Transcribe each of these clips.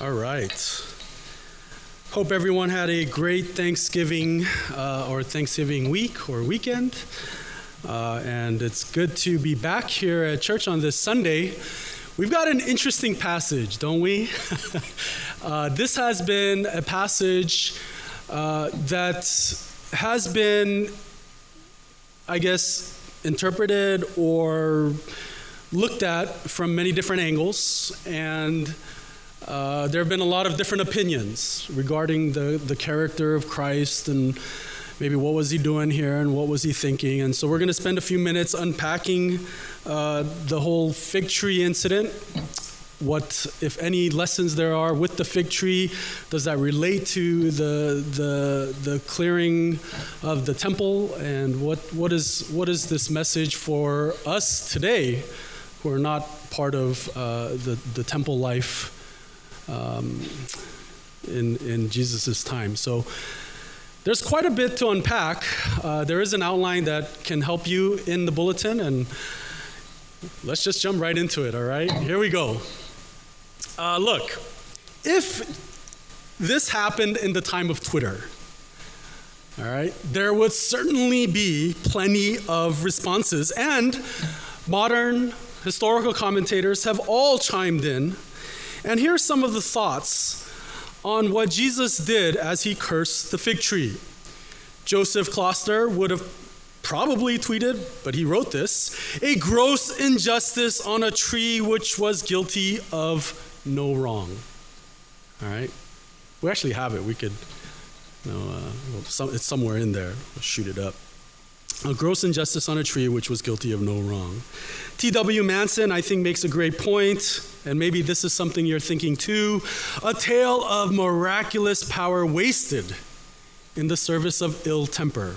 All right. Hope everyone had a great Thanksgiving uh, or Thanksgiving week or weekend. Uh, and it's good to be back here at church on this Sunday. We've got an interesting passage, don't we? uh, this has been a passage uh, that has been, I guess, interpreted or looked at from many different angles. And uh, there have been a lot of different opinions regarding the, the character of Christ and maybe what was he doing here and what was he thinking. And so we're going to spend a few minutes unpacking uh, the whole fig tree incident. What, if any, lessons there are with the fig tree? Does that relate to the, the, the clearing of the temple? And what, what, is, what is this message for us today who are not part of uh, the, the temple life? Um, in, in Jesus' time. So there's quite a bit to unpack. Uh, there is an outline that can help you in the bulletin, and let's just jump right into it, all right? Here we go. Uh, look, if this happened in the time of Twitter, all right, there would certainly be plenty of responses, and modern historical commentators have all chimed in and here's some of the thoughts on what Jesus did as he cursed the fig tree. Joseph Klausner would have probably tweeted, but he wrote this a gross injustice on a tree which was guilty of no wrong. All right? We actually have it. We could, you know, uh, it's somewhere in there. We'll shoot it up. A gross injustice on a tree which was guilty of no wrong. T.W. Manson, I think, makes a great point, and maybe this is something you're thinking too. A tale of miraculous power wasted in the service of ill temper.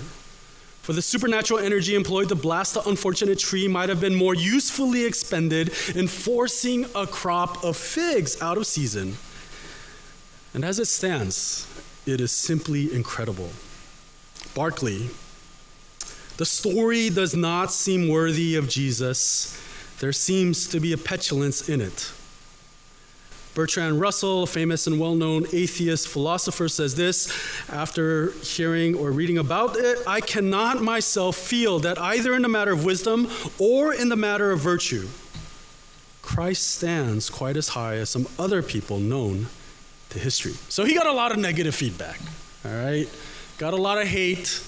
For the supernatural energy employed to blast the unfortunate tree might have been more usefully expended in forcing a crop of figs out of season. And as it stands, it is simply incredible. Barclay, the story does not seem worthy of Jesus. There seems to be a petulance in it. Bertrand Russell, a famous and well known atheist philosopher, says this after hearing or reading about it I cannot myself feel that either in the matter of wisdom or in the matter of virtue, Christ stands quite as high as some other people known to history. So he got a lot of negative feedback, all right? Got a lot of hate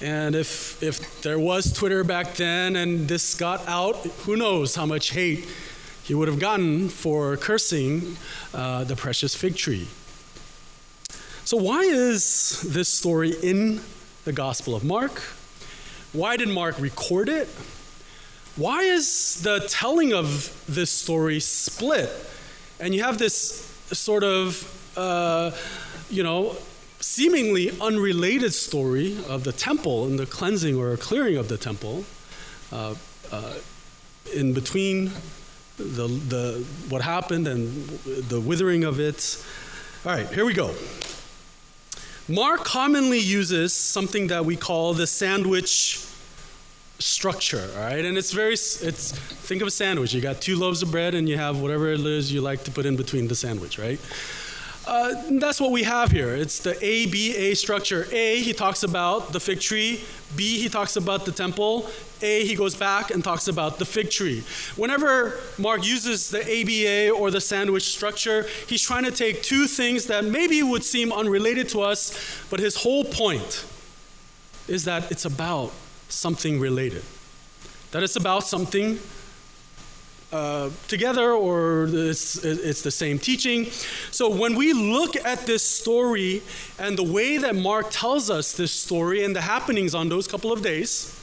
and if, if there was Twitter back then and this got out, who knows how much hate he would have gotten for cursing uh, the precious fig tree. So, why is this story in the Gospel of Mark? Why did Mark record it? Why is the telling of this story split? And you have this sort of, uh, you know, seemingly unrelated story of the temple and the cleansing or clearing of the temple uh, uh, in between the, the, what happened and the withering of it. All right, here we go. Mark commonly uses something that we call the sandwich structure, all right? And it's very, it's, think of a sandwich. You got two loaves of bread and you have whatever it is you like to put in between the sandwich, right? Uh, that's what we have here. It's the A B A structure. A, he talks about the fig tree. B, he talks about the temple. A, he goes back and talks about the fig tree. Whenever Mark uses the ABA or the sandwich structure, he's trying to take two things that maybe would seem unrelated to us, but his whole point is that it's about something related. That it's about something uh, together or it's, it's the same teaching. So when we look at this story and the way that Mark tells us this story and the happenings on those couple of days,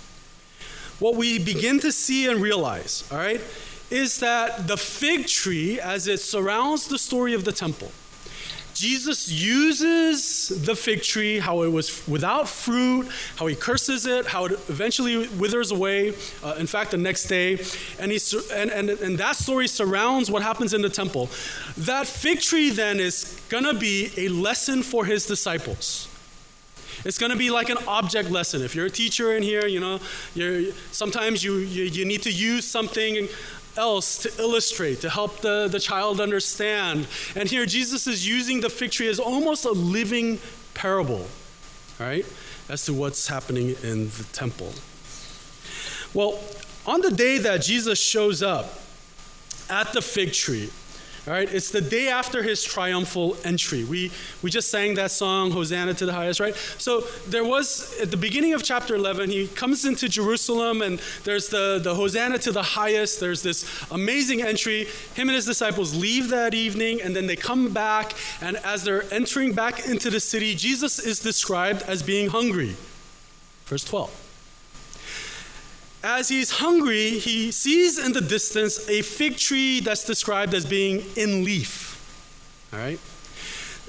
what we begin to see and realize, all right, is that the fig tree, as it surrounds the story of the temple, Jesus uses the fig tree, how it was without fruit, how he curses it, how it eventually withers away. Uh, in fact, the next day, and, he, and, and, and that story surrounds what happens in the temple. That fig tree then is going to be a lesson for his disciples. It's going to be like an object lesson. If you're a teacher in here, you know, sometimes you, you, you need to use something else to illustrate, to help the, the child understand. And here Jesus is using the fig tree as almost a living parable, right, as to what's happening in the temple. Well, on the day that Jesus shows up at the fig tree, all right, it's the day after his triumphal entry. We, we just sang that song, Hosanna to the highest, right? So there was, at the beginning of chapter 11, he comes into Jerusalem and there's the, the Hosanna to the highest. There's this amazing entry. Him and his disciples leave that evening and then they come back. And as they're entering back into the city, Jesus is described as being hungry. Verse 12. As he's hungry, he sees in the distance a fig tree that's described as being in leaf. All right?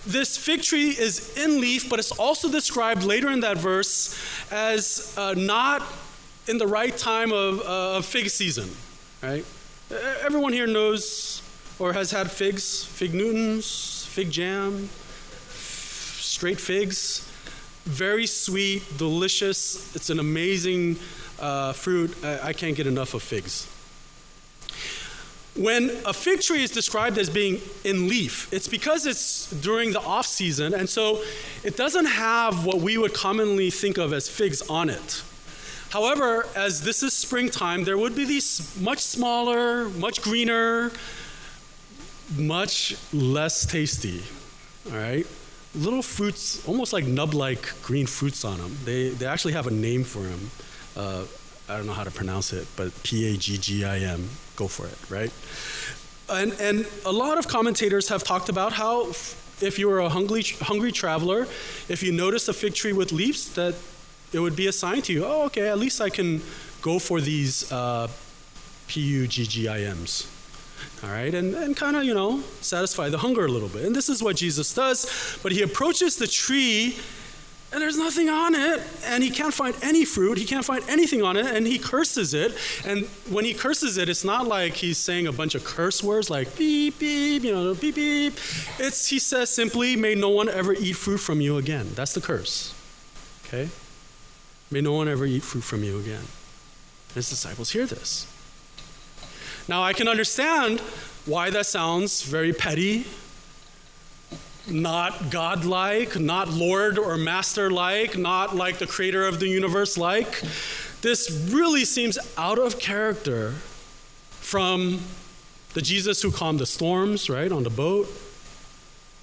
This fig tree is in leaf, but it's also described later in that verse as uh, not in the right time of uh, fig season. Right? Everyone here knows or has had figs, fig Newtons, fig jam, straight figs. Very sweet, delicious. It's an amazing uh, fruit, I, I can't get enough of figs. When a fig tree is described as being in leaf, it's because it's during the off season, and so it doesn't have what we would commonly think of as figs on it. However, as this is springtime, there would be these much smaller, much greener, much less tasty, all right? Little fruits, almost like nub like green fruits on them. They, they actually have a name for them uh, I don't know how to pronounce it, but P A G G I M, go for it, right? And, and a lot of commentators have talked about how if you were a hungry, hungry traveler, if you noticed a fig tree with leaves, that it would be a sign to you, oh, okay, at least I can go for these uh, P U G G I M's. All right, and, and kind of, you know, satisfy the hunger a little bit. And this is what Jesus does. But he approaches the tree and there's nothing on it, and he can't find any fruit, he can't find anything on it, and he curses it. And when he curses it, it's not like he's saying a bunch of curse words like beep, beep, you know, beep, beep. It's, he says simply, may no one ever eat fruit from you again. That's the curse. Okay? May no one ever eat fruit from you again. His disciples hear this. Now, I can understand why that sounds very petty, not God-like, not Lord or Master-like, not like the creator of the universe like. This really seems out of character from the Jesus who calmed the storms, right, on the boat,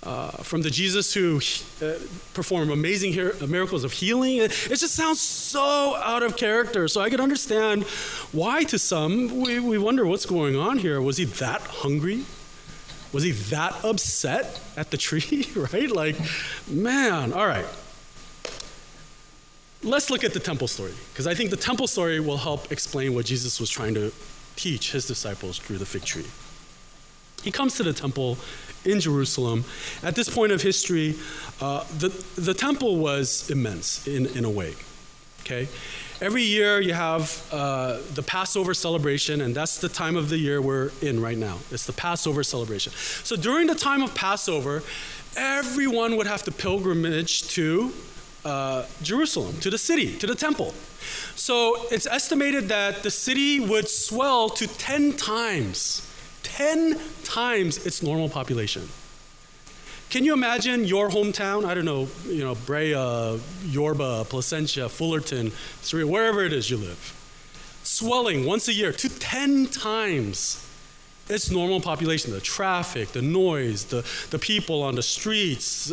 uh, from the Jesus who uh, performed amazing miracles of healing. It, it, just sounds so out of character. So I could understand why, to some, we, we wonder what's going on here. Was he that hungry? Was he that upset at the tree, right? Like, man, all right. Let's look at the temple story, because I think the temple story will help explain what Jesus was trying to teach his disciples through the fig tree. He comes to the temple in Jerusalem. At this point of history, uh, the, the temple was immense in, in a way. Okay? Every year you have uh, the Passover celebration, and that's the time of the year we're in right now. It's the Passover celebration. So during the time of Passover, everyone would have to pilgrimage to uh, Jerusalem, to the city, to the temple. So it's estimated that the city would swell to 10 times, 10 times its normal population. Can you imagine your hometown? I don't know, you know, Brea, Yorba, Placentia, Fullerton, Surrey, wherever it is you live, swelling once a year to 10 times its normal population. The traffic, the noise, the, the people on the streets.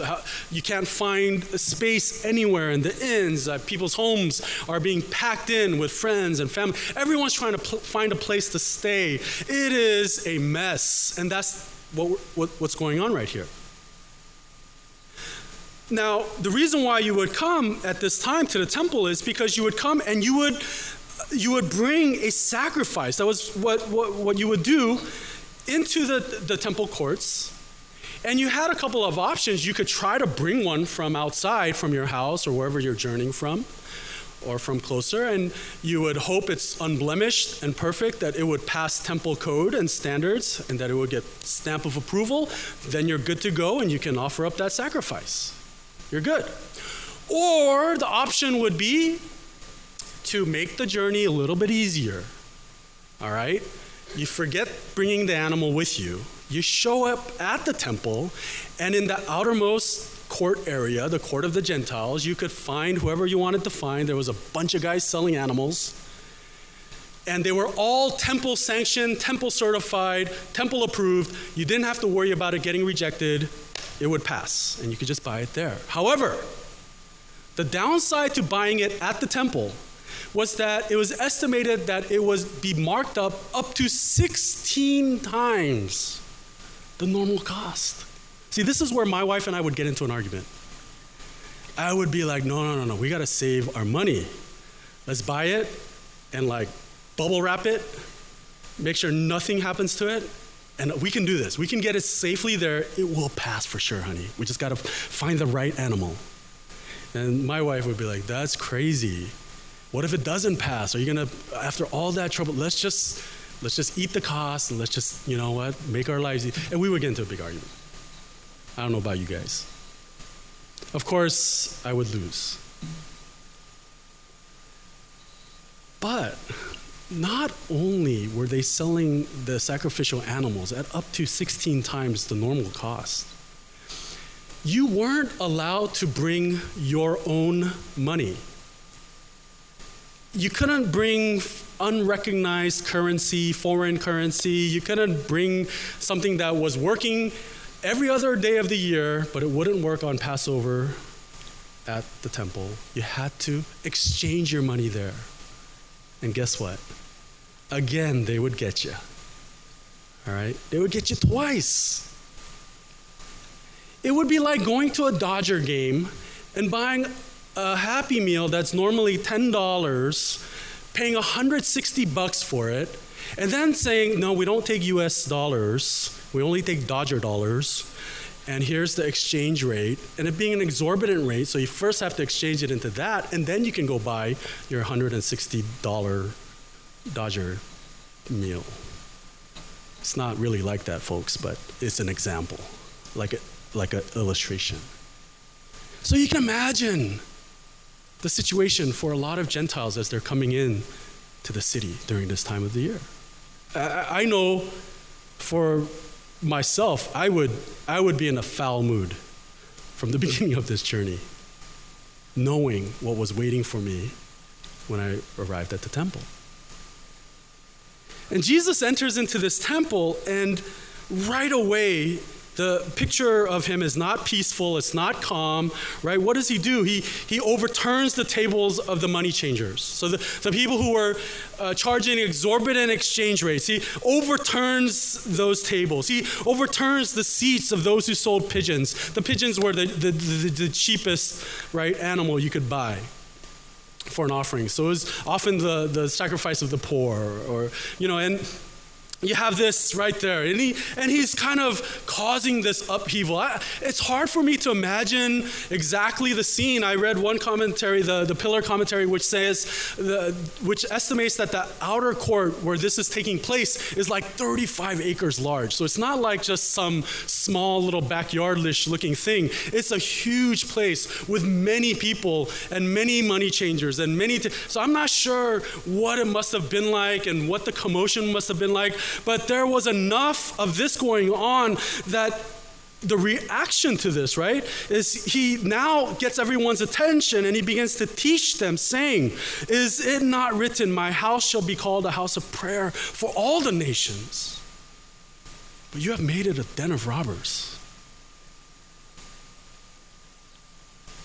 You can't find space anywhere in the inns. Uh, people's homes are being packed in with friends and family. Everyone's trying to pl- find a place to stay. It is a mess. And that's what, what, what's going on right here. Now, the reason why you would come at this time to the temple is because you would come and you would you would bring a sacrifice. That was what, what, what you would do into the, the temple courts. And you had a couple of options. You could try to bring one from outside, from your house or wherever you're journeying from, or from closer, and you would hope it's unblemished and perfect, that it would pass temple code and standards, and that it would get stamp of approval. Then you're good to go, and you can offer up that sacrifice you're good. Or the option would be to make the journey a little bit easier. All right? you forget bringing the animal with you. You show up at the temple, and in the outermost court area, the court of the Gentiles, you could find whoever you wanted to find. There was a bunch of guys selling animals. And they were all temple sanctioned, temple certified, temple approved. You didn't have to worry about it getting rejected. It would pass, and you could just buy it there. However, the downside to buying it at the temple was that it was estimated that it would be marked up up to 16 times the normal cost. See, this is where my wife and I would get into an argument. I would be like, no, no, no, no, we gotta save our money. Let's buy it and like bubble wrap it, make sure nothing happens to it, and we can do this. We can get it safely there. It will pass for sure, honey. We just gotta find the right animal. And my wife would be like, that's crazy. What if it doesn't pass? Are you gonna, after all that trouble, let's just, let's just eat the cost and let's just, you know what, make our lives easy. And we would get into a big argument. I don't know about you guys. Of course, I would lose. But not only were they selling the sacrificial animals at up to 16 times the normal cost, you weren't allowed to bring your own money you couldn't bring unrecognized currency, foreign currency. You couldn't bring something that was working every other day of the year, but it wouldn't work on Passover at the temple. You had to exchange your money there. And guess what? Again, they would get you. All right? They would get you twice. It would be like going to a Dodger game and buying a Happy Meal that's normally $10, paying 160 bucks for it, and then saying, no, we don't take US dollars, we only take Dodger dollars, and here's the exchange rate, and it being an exorbitant rate, so you first have to exchange it into that, and then you can go buy your $160 Dodger meal. It's not really like that, folks, but it's an example, like a, like an illustration. So you can imagine the situation for a lot of Gentiles as they're coming in to the city during this time of the year. I, I know for myself, I would, I would be in a foul mood from the beginning of this journey, knowing what was waiting for me when I arrived at the temple. And Jesus enters into this temple, and right away, the picture of him is not peaceful, it's not calm, right? What does he do? He, he overturns the tables of the money changers. So the, the people who were uh, charging exorbitant exchange rates, he overturns those tables. He overturns the seats of those who sold pigeons. The pigeons were the, the, the, the cheapest, right, animal you could buy for an offering. So it was often the, the sacrifice of the poor or, you know, and you have this right there. And, he, and he's kind of causing this upheaval. I, it's hard for me to imagine exactly the scene. I read one commentary the, the pillar commentary which says the, which estimates that the outer court where this is taking place is like 35 acres large. So it's not like just some small little backyardish looking thing. It's a huge place with many people and many money changers and many t- so i'm not sure what it must have been like and what the commotion must have been like but there was enough of this going on that the reaction to this, right, is he now gets everyone's attention and he begins to teach them, saying, Is it not written, My house shall be called a house of prayer for all the nations? But you have made it a den of robbers.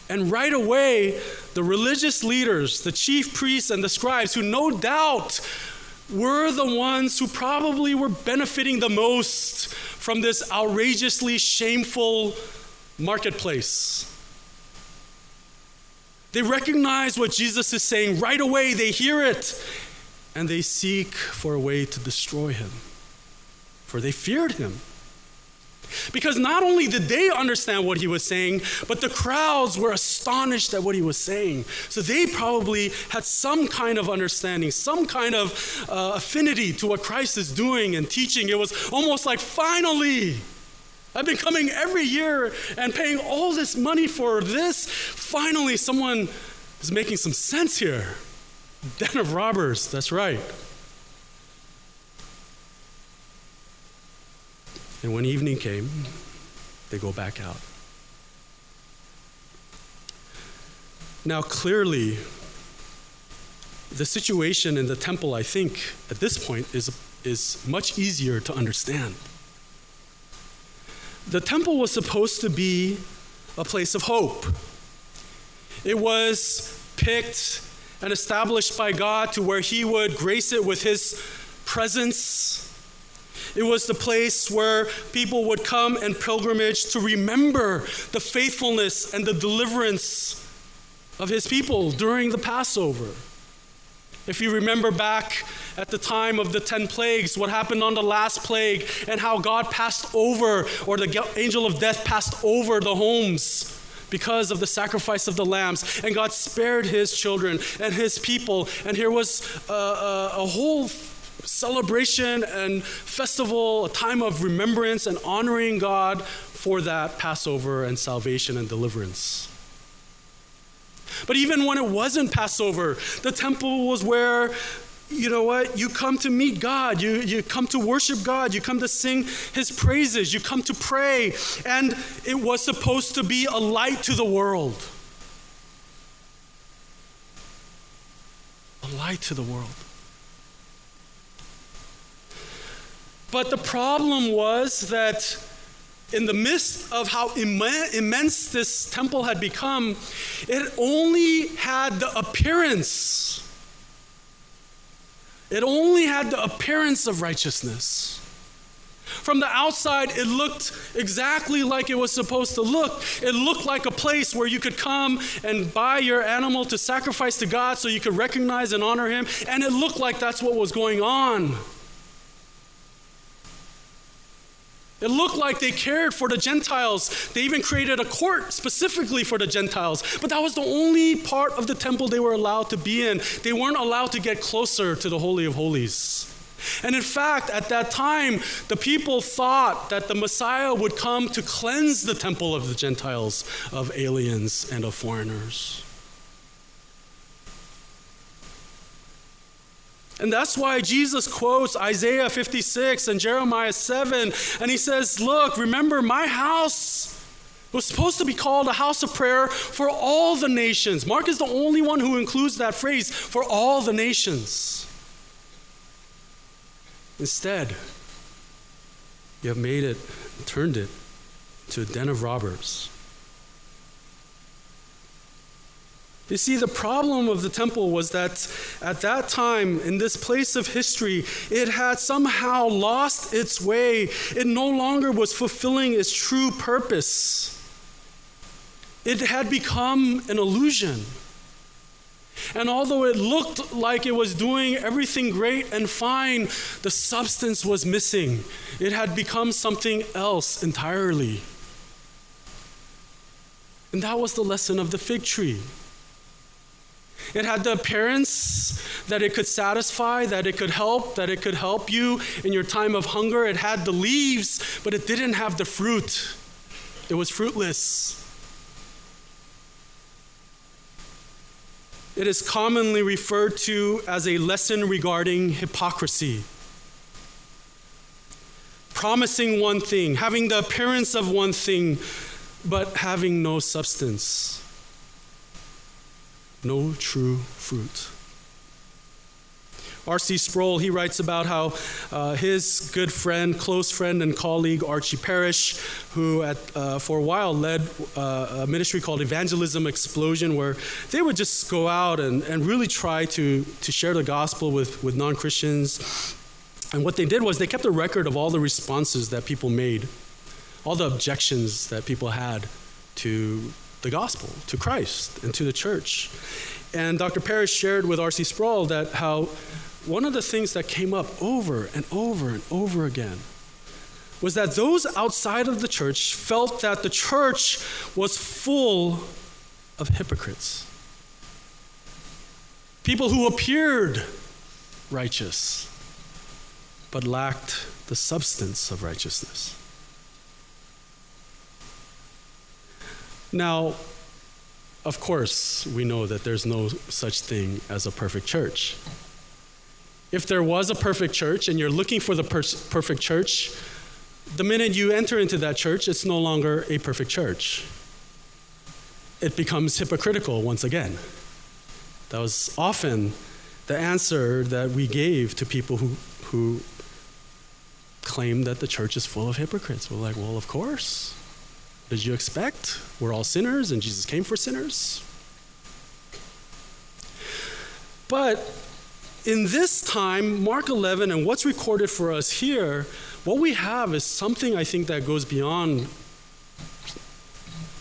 And right away, the religious leaders, the chief priests, and the scribes, who no doubt were the ones who probably were benefiting the most from this outrageously shameful marketplace. They recognize what Jesus is saying right away, they hear it, and they seek for a way to destroy him, for they feared him. Because not only did they understand what he was saying, but the crowds were astonished at what he was saying. So they probably had some kind of understanding, some kind of uh, affinity to what Christ is doing and teaching. It was almost like, finally, I've been coming every year and paying all this money for this. Finally, someone is making some sense here. Den of robbers, that's right. And when evening came, they go back out. Now, clearly, the situation in the temple, I think, at this point is, is much easier to understand. The temple was supposed to be a place of hope. It was picked and established by God to where He would grace it with His presence. It was the place where people would come and pilgrimage to remember the faithfulness and the deliverance of His people during the Passover. If you remember back at the time of the 10 plagues, what happened on the last plague, and how God passed over, or the angel of death passed over the homes because of the sacrifice of the lambs. And God spared his children and his people. And here was a, a, a whole celebration and festival, a time of remembrance and honoring God for that Passover and salvation and deliverance. But even when it wasn't Passover, the temple was where, you know what, you come to meet God, you, you come to worship God, you come to sing His praises, you come to pray, and it was supposed to be a light to the world. A light to the world. But the problem was that in the midst of how immense this temple had become, it only had the appearance. It only had the appearance of righteousness. From the outside, it looked exactly like it was supposed to look. It looked like a place where you could come and buy your animal to sacrifice to God so you could recognize and honor Him. And it looked like that's what was going on. It looked like they cared for the Gentiles. They even created a court specifically for the Gentiles. But that was the only part of the temple they were allowed to be in. They weren't allowed to get closer to the Holy of Holies. And in fact, at that time, the people thought that the Messiah would come to cleanse the temple of the Gentiles, of aliens, and of foreigners. And that's why Jesus quotes Isaiah 56 and Jeremiah 7, and he says, Look, remember, my house was supposed to be called a house of prayer for all the nations. Mark is the only one who includes that phrase, for all the nations. Instead, you have made it, turned it to a den of robbers. You see, the problem of the temple was that at that time, in this place of history, it had somehow lost its way. It no longer was fulfilling its true purpose. It had become an illusion. And although it looked like it was doing everything great and fine, the substance was missing. It had become something else entirely. And that was the lesson of the fig tree. It had the appearance that it could satisfy, that it could help, that it could help you in your time of hunger. It had the leaves, but it didn't have the fruit. It was fruitless. It is commonly referred to as a lesson regarding hypocrisy. Promising one thing, having the appearance of one thing, but having no substance no true fruit. R.C. Sproul, he writes about how uh, his good friend, close friend, and colleague Archie Parrish, who at, uh, for a while led uh, a ministry called Evangelism Explosion, where they would just go out and, and really try to, to share the gospel with, with non Christians. And what they did was they kept a record of all the responses that people made, all the objections that people had to the gospel, to Christ, and to the church. And Dr. Parrish shared with R.C. Sproul that how one of the things that came up over and over and over again was that those outside of the church felt that the church was full of hypocrites. People who appeared righteous, but lacked the substance of righteousness. Now, of course, we know that there's no such thing as a perfect church. If there was a perfect church and you're looking for the per- perfect church, the minute you enter into that church, it's no longer a perfect church. It becomes hypocritical once again. That was often the answer that we gave to people who, who claim that the church is full of hypocrites. We're like, well, of course. Did you expect? We're all sinners and Jesus came for sinners. But in this time, Mark 11, and what's recorded for us here, what we have is something I think that goes beyond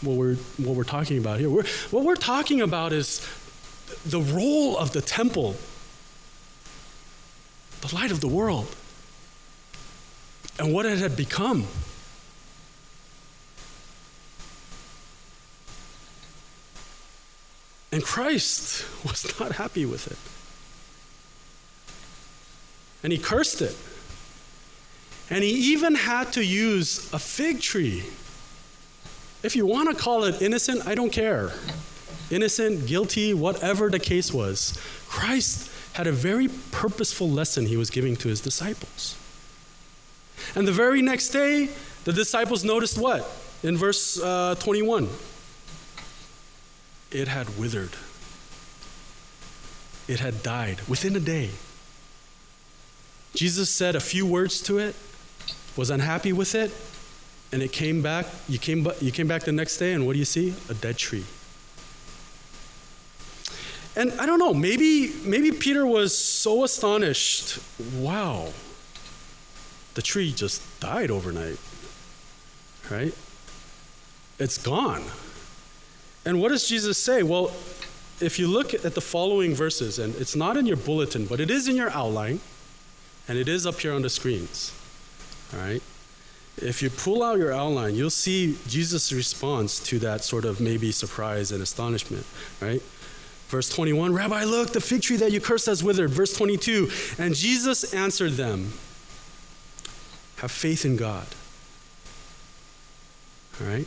what we're, what we're talking about here. We're, what we're talking about is the role of the temple, the light of the world, and what it had become. And Christ was not happy with it. And he cursed it. And he even had to use a fig tree. If you want to call it innocent, I don't care. Innocent, guilty, whatever the case was, Christ had a very purposeful lesson he was giving to his disciples. And the very next day, the disciples noticed what? In verse uh, 21 it had withered, it had died within a day. Jesus said a few words to it, was unhappy with it, and it came back. You came, you came back the next day, and what do you see? A dead tree. And I don't know, maybe, maybe Peter was so astonished. Wow, the tree just died overnight, right? It's gone. And what does Jesus say? Well, if you look at the following verses, and it's not in your bulletin, but it is in your outline, and it is up here on the screens. All right? If you pull out your outline, you'll see Jesus' response to that sort of maybe surprise and astonishment, right? Verse 21 Rabbi, look, the fig tree that you cursed has withered. Verse 22 And Jesus answered them, Have faith in God. All right?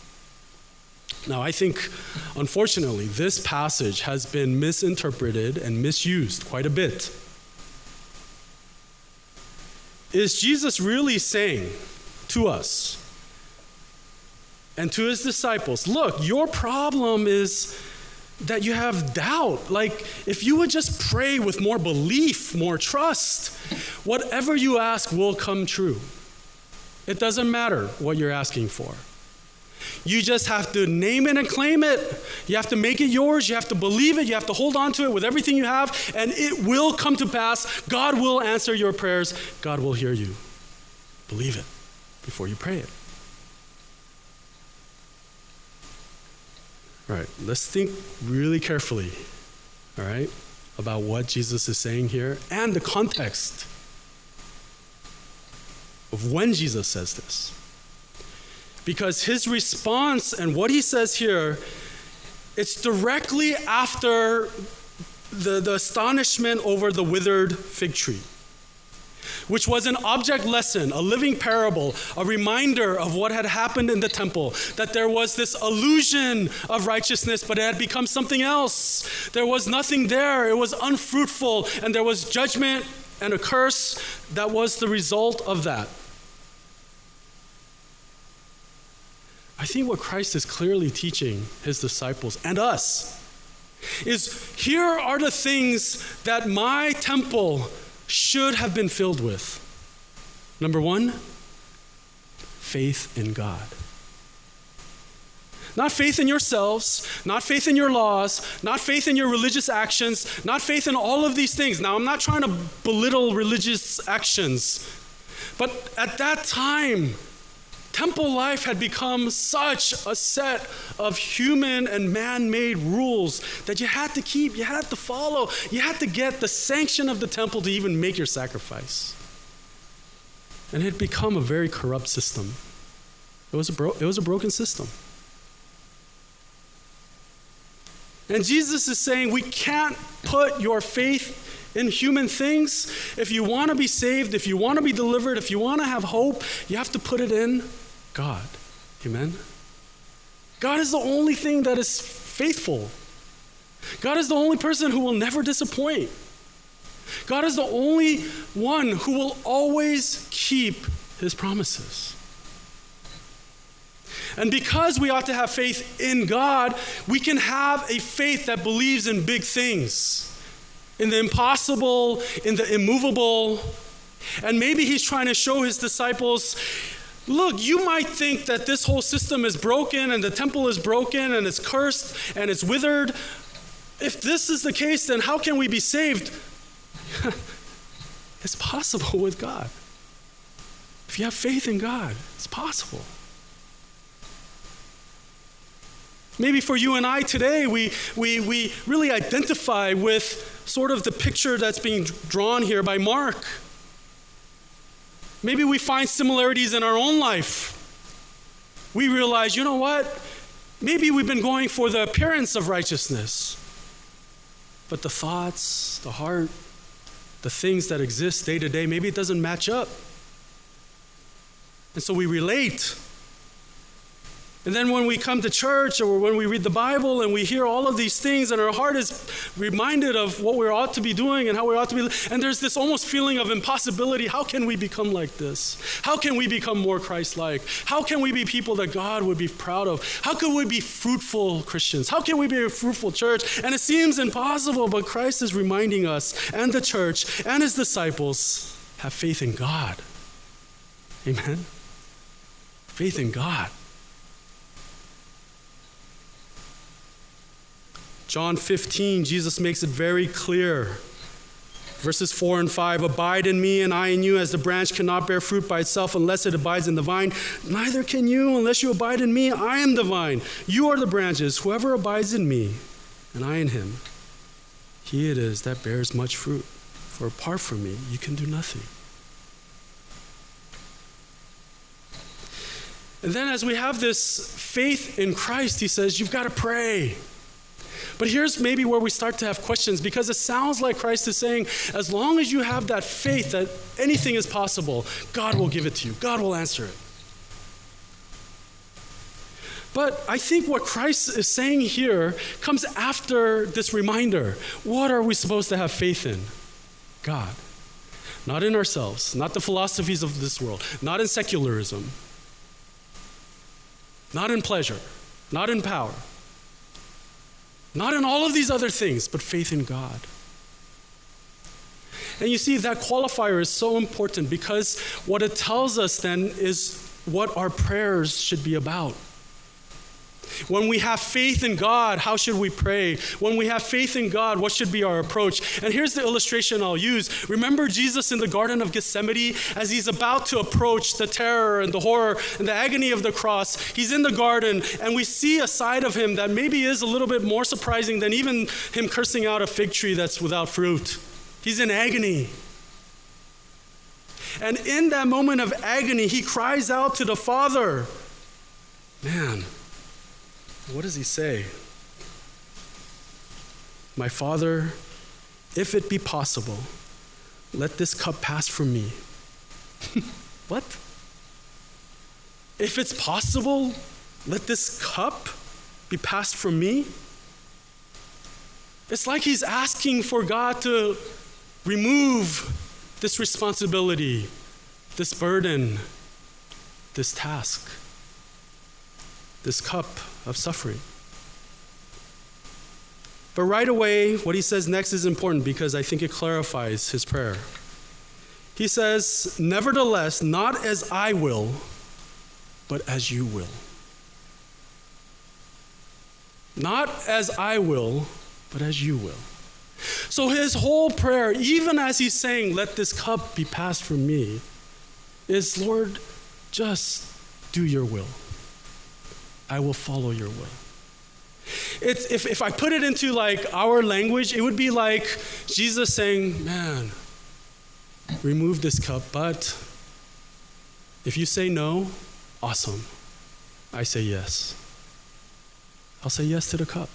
Now, I think, unfortunately, this passage has been misinterpreted and misused quite a bit. Is Jesus really saying to us and to his disciples, look, your problem is that you have doubt. Like, if you would just pray with more belief, more trust, whatever you ask will come true. It doesn't matter what you're asking for. You just have to name it and claim it. You have to make it yours. You have to believe it. You have to hold on to it with everything you have, and it will come to pass. God will answer your prayers. God will hear you. Believe it before you pray it. All right, let's think really carefully, all right, about what Jesus is saying here and the context of when Jesus says this because his response and what he says here it's directly after the, the astonishment over the withered fig tree which was an object lesson, a living parable, a reminder of what had happened in the temple. That there was this illusion of righteousness, but it had become something else. There was nothing there, it was unfruitful, and there was judgment and a curse that was the result of that. I think what Christ is clearly teaching his disciples and us is here are the things that my temple should have been filled with. Number one, faith in God. Not faith in yourselves, not faith in your laws, not faith in your religious actions, not faith in all of these things. Now, I'm not trying to belittle religious actions, but at that time, Temple life had become such a set of human and man made rules that you had to keep, you had to follow, you had to get the sanction of the temple to even make your sacrifice. And it had become a very corrupt system. It was a, bro- it was a broken system. And Jesus is saying we can't put your faith in human things. If you want to be saved, if you want to be delivered, if you want to have hope, you have to put it in God. Amen? God is the only thing that is faithful. God is the only person who will never disappoint. God is the only one who will always keep his promises. And because we ought to have faith in God, we can have a faith that believes in big things, in the impossible, in the immovable. And maybe he's trying to show his disciples look, you might think that this whole system is broken and the temple is broken and it's cursed and it's withered. If this is the case, then how can we be saved? it's possible with God. If you have faith in God, it's possible. Maybe for you and I today, we, we, we really identify with sort of the picture that's being drawn here by Mark. Maybe we find similarities in our own life. We realize, you know what? Maybe we've been going for the appearance of righteousness, but the thoughts, the heart, the things that exist day to day, maybe it doesn't match up. And so we relate and then when we come to church or when we read the Bible and we hear all of these things and our heart is reminded of what we ought to be doing and how we ought to be and there's this almost feeling of impossibility, how can we become like this? How can we become more Christ-like? How can we be people that God would be proud of? How can we be fruitful Christians? How can we be a fruitful church? And it seems impossible, but Christ is reminding us and the church and his disciples have faith in God. Amen. Faith in God. John 15, Jesus makes it very clear. Verses 4 and 5 Abide in me, and I in you, as the branch cannot bear fruit by itself unless it abides in the vine. Neither can you unless you abide in me. I am the vine. You are the branches. Whoever abides in me, and I in him, he it is that bears much fruit. For apart from me, you can do nothing. And then, as we have this faith in Christ, he says, You've got to pray. But here's maybe where we start to have questions because it sounds like Christ is saying, as long as you have that faith that anything is possible, God will give it to you, God will answer it. But I think what Christ is saying here comes after this reminder. What are we supposed to have faith in? God. Not in ourselves, not the philosophies of this world, not in secularism, not in pleasure, not in power. Not in all of these other things, but faith in God. And you see, that qualifier is so important because what it tells us then is what our prayers should be about. When we have faith in God, how should we pray? When we have faith in God, what should be our approach? And here's the illustration I'll use. Remember Jesus in the Garden of Gethsemane as he's about to approach the terror and the horror and the agony of the cross? He's in the garden, and we see a side of him that maybe is a little bit more surprising than even him cursing out a fig tree that's without fruit. He's in agony. And in that moment of agony, he cries out to the Father, Man, what does he say? My Father, if it be possible, let this cup pass from me. what? If it's possible, let this cup be passed from me? It's like he's asking for God to remove this responsibility, this burden, this task, this cup of suffering. But right away, what he says next is important because I think it clarifies his prayer. He says, Nevertheless, not as I will, but as you will. Not as I will, but as you will. So his whole prayer, even as he's saying, Let this cup be passed from me, is Lord, just do your will. I will follow your will. It's, if, if I put it into like our language, it would be like Jesus saying, Man, remove this cup, but if you say no, awesome. I say yes. I'll say yes to the cup.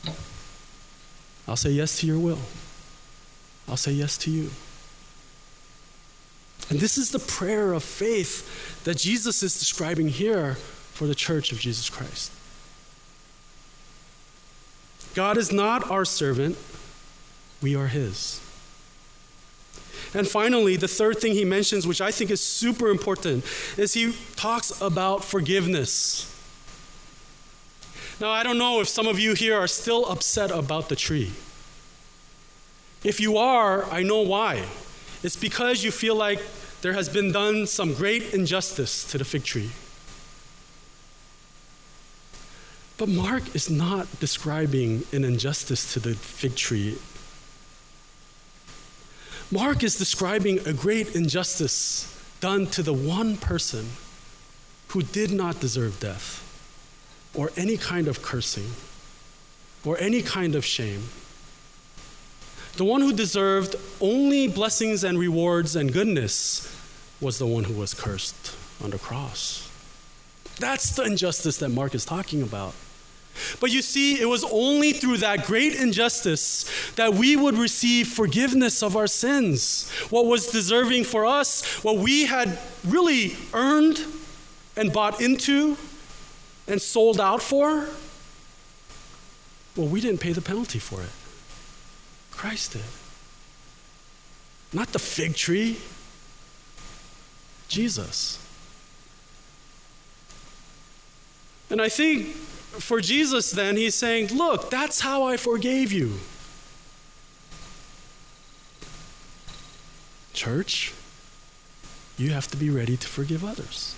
I'll say yes to your will. I'll say yes to you. And this is the prayer of faith that Jesus is describing here for the church of Jesus Christ. God is not our servant, we are his. And finally, the third thing he mentions, which I think is super important, is he talks about forgiveness. Now, I don't know if some of you here are still upset about the tree. If you are, I know why. It's because you feel like there has been done some great injustice to the fig tree. But Mark is not describing an injustice to the fig tree. Mark is describing a great injustice done to the one person who did not deserve death or any kind of cursing or any kind of shame. The one who deserved only blessings and rewards and goodness was the one who was cursed on the cross. That's the injustice that Mark is talking about. But you see, it was only through that great injustice that we would receive forgiveness of our sins. What was deserving for us, what we had really earned and bought into and sold out for, well, we didn't pay the penalty for it. Christ did. Not the fig tree, Jesus. And I think for Jesus, then, he's saying, Look, that's how I forgave you. Church, you have to be ready to forgive others.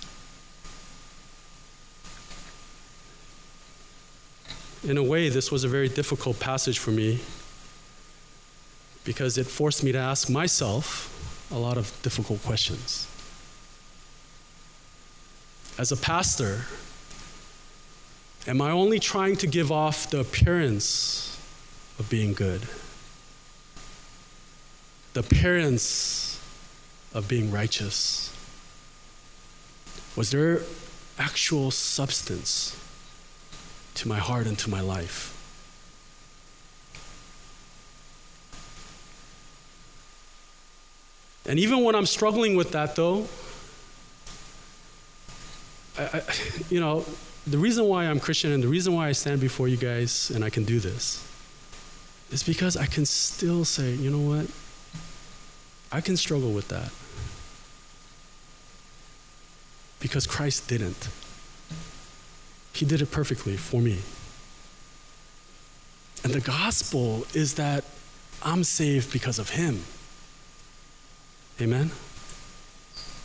In a way, this was a very difficult passage for me because it forced me to ask myself a lot of difficult questions. As a pastor, am I only trying to give off the appearance of being good? The appearance of being righteous? Was there actual substance to my heart and to my life? And even when I'm struggling with that, though, I, I, you know, the reason why I'm Christian and the reason why I stand before you guys and I can do this is because I can still say, you know what? I can struggle with that. Because Christ didn't. He did it perfectly for me. And the gospel is that I'm saved because of Him. Amen?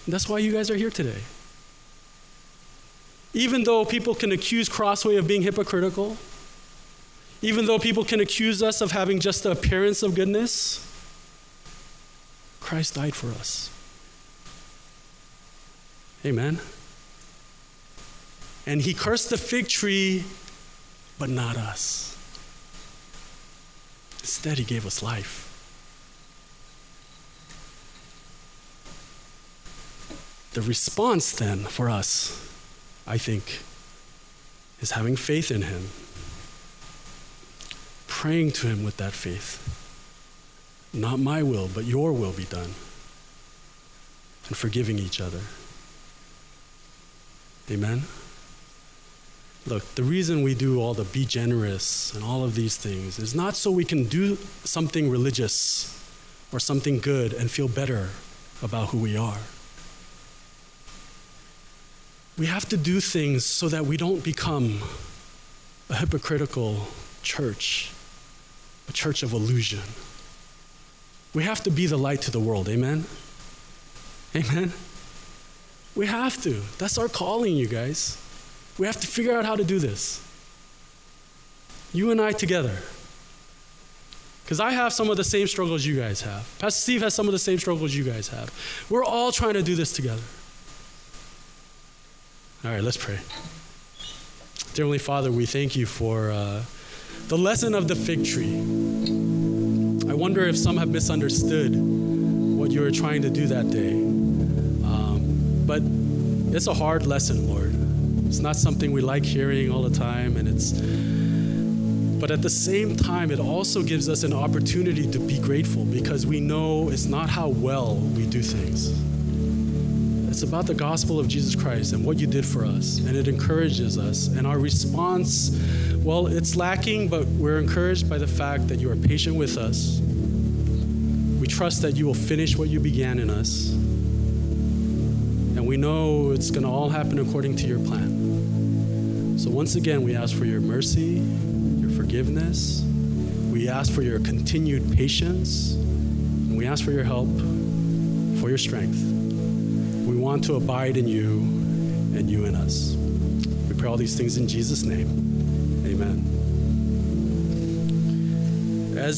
And that's why you guys are here today. Even though people can accuse Crossway of being hypocritical, even though people can accuse us of having just the appearance of goodness, Christ died for us. Amen. And he cursed the fig tree, but not us. Instead, he gave us life. The response then for us I think, is having faith in Him, praying to Him with that faith. Not my will, but your will be done. And forgiving each other. Amen? Look, the reason we do all the be generous and all of these things is not so we can do something religious or something good and feel better about who we are. We have to do things so that we don't become a hypocritical church, a church of illusion. We have to be the light to the world. Amen? Amen? We have to. That's our calling, you guys. We have to figure out how to do this. You and I together. Because I have some of the same struggles you guys have. Pastor Steve has some of the same struggles you guys have. We're all trying to do this together. All right, let's pray. Dear Heavenly Father, we thank you for uh, the lesson of the fig tree. I wonder if some have misunderstood what you were trying to do that day. Um, but it's a hard lesson, Lord. It's not something we like hearing all the time, and it's. But at the same time, it also gives us an opportunity to be grateful because we know it's not how well we do things. It's about the gospel of Jesus Christ and what you did for us, and it encourages us. And our response, well, it's lacking, but we're encouraged by the fact that you are patient with us. We trust that you will finish what you began in us. And we know it's going to all happen according to your plan. So once again, we ask for your mercy, your forgiveness. We ask for your continued patience. And we ask for your help, for your strength. We want to abide in you and you in us. We pray all these things in Jesus' name.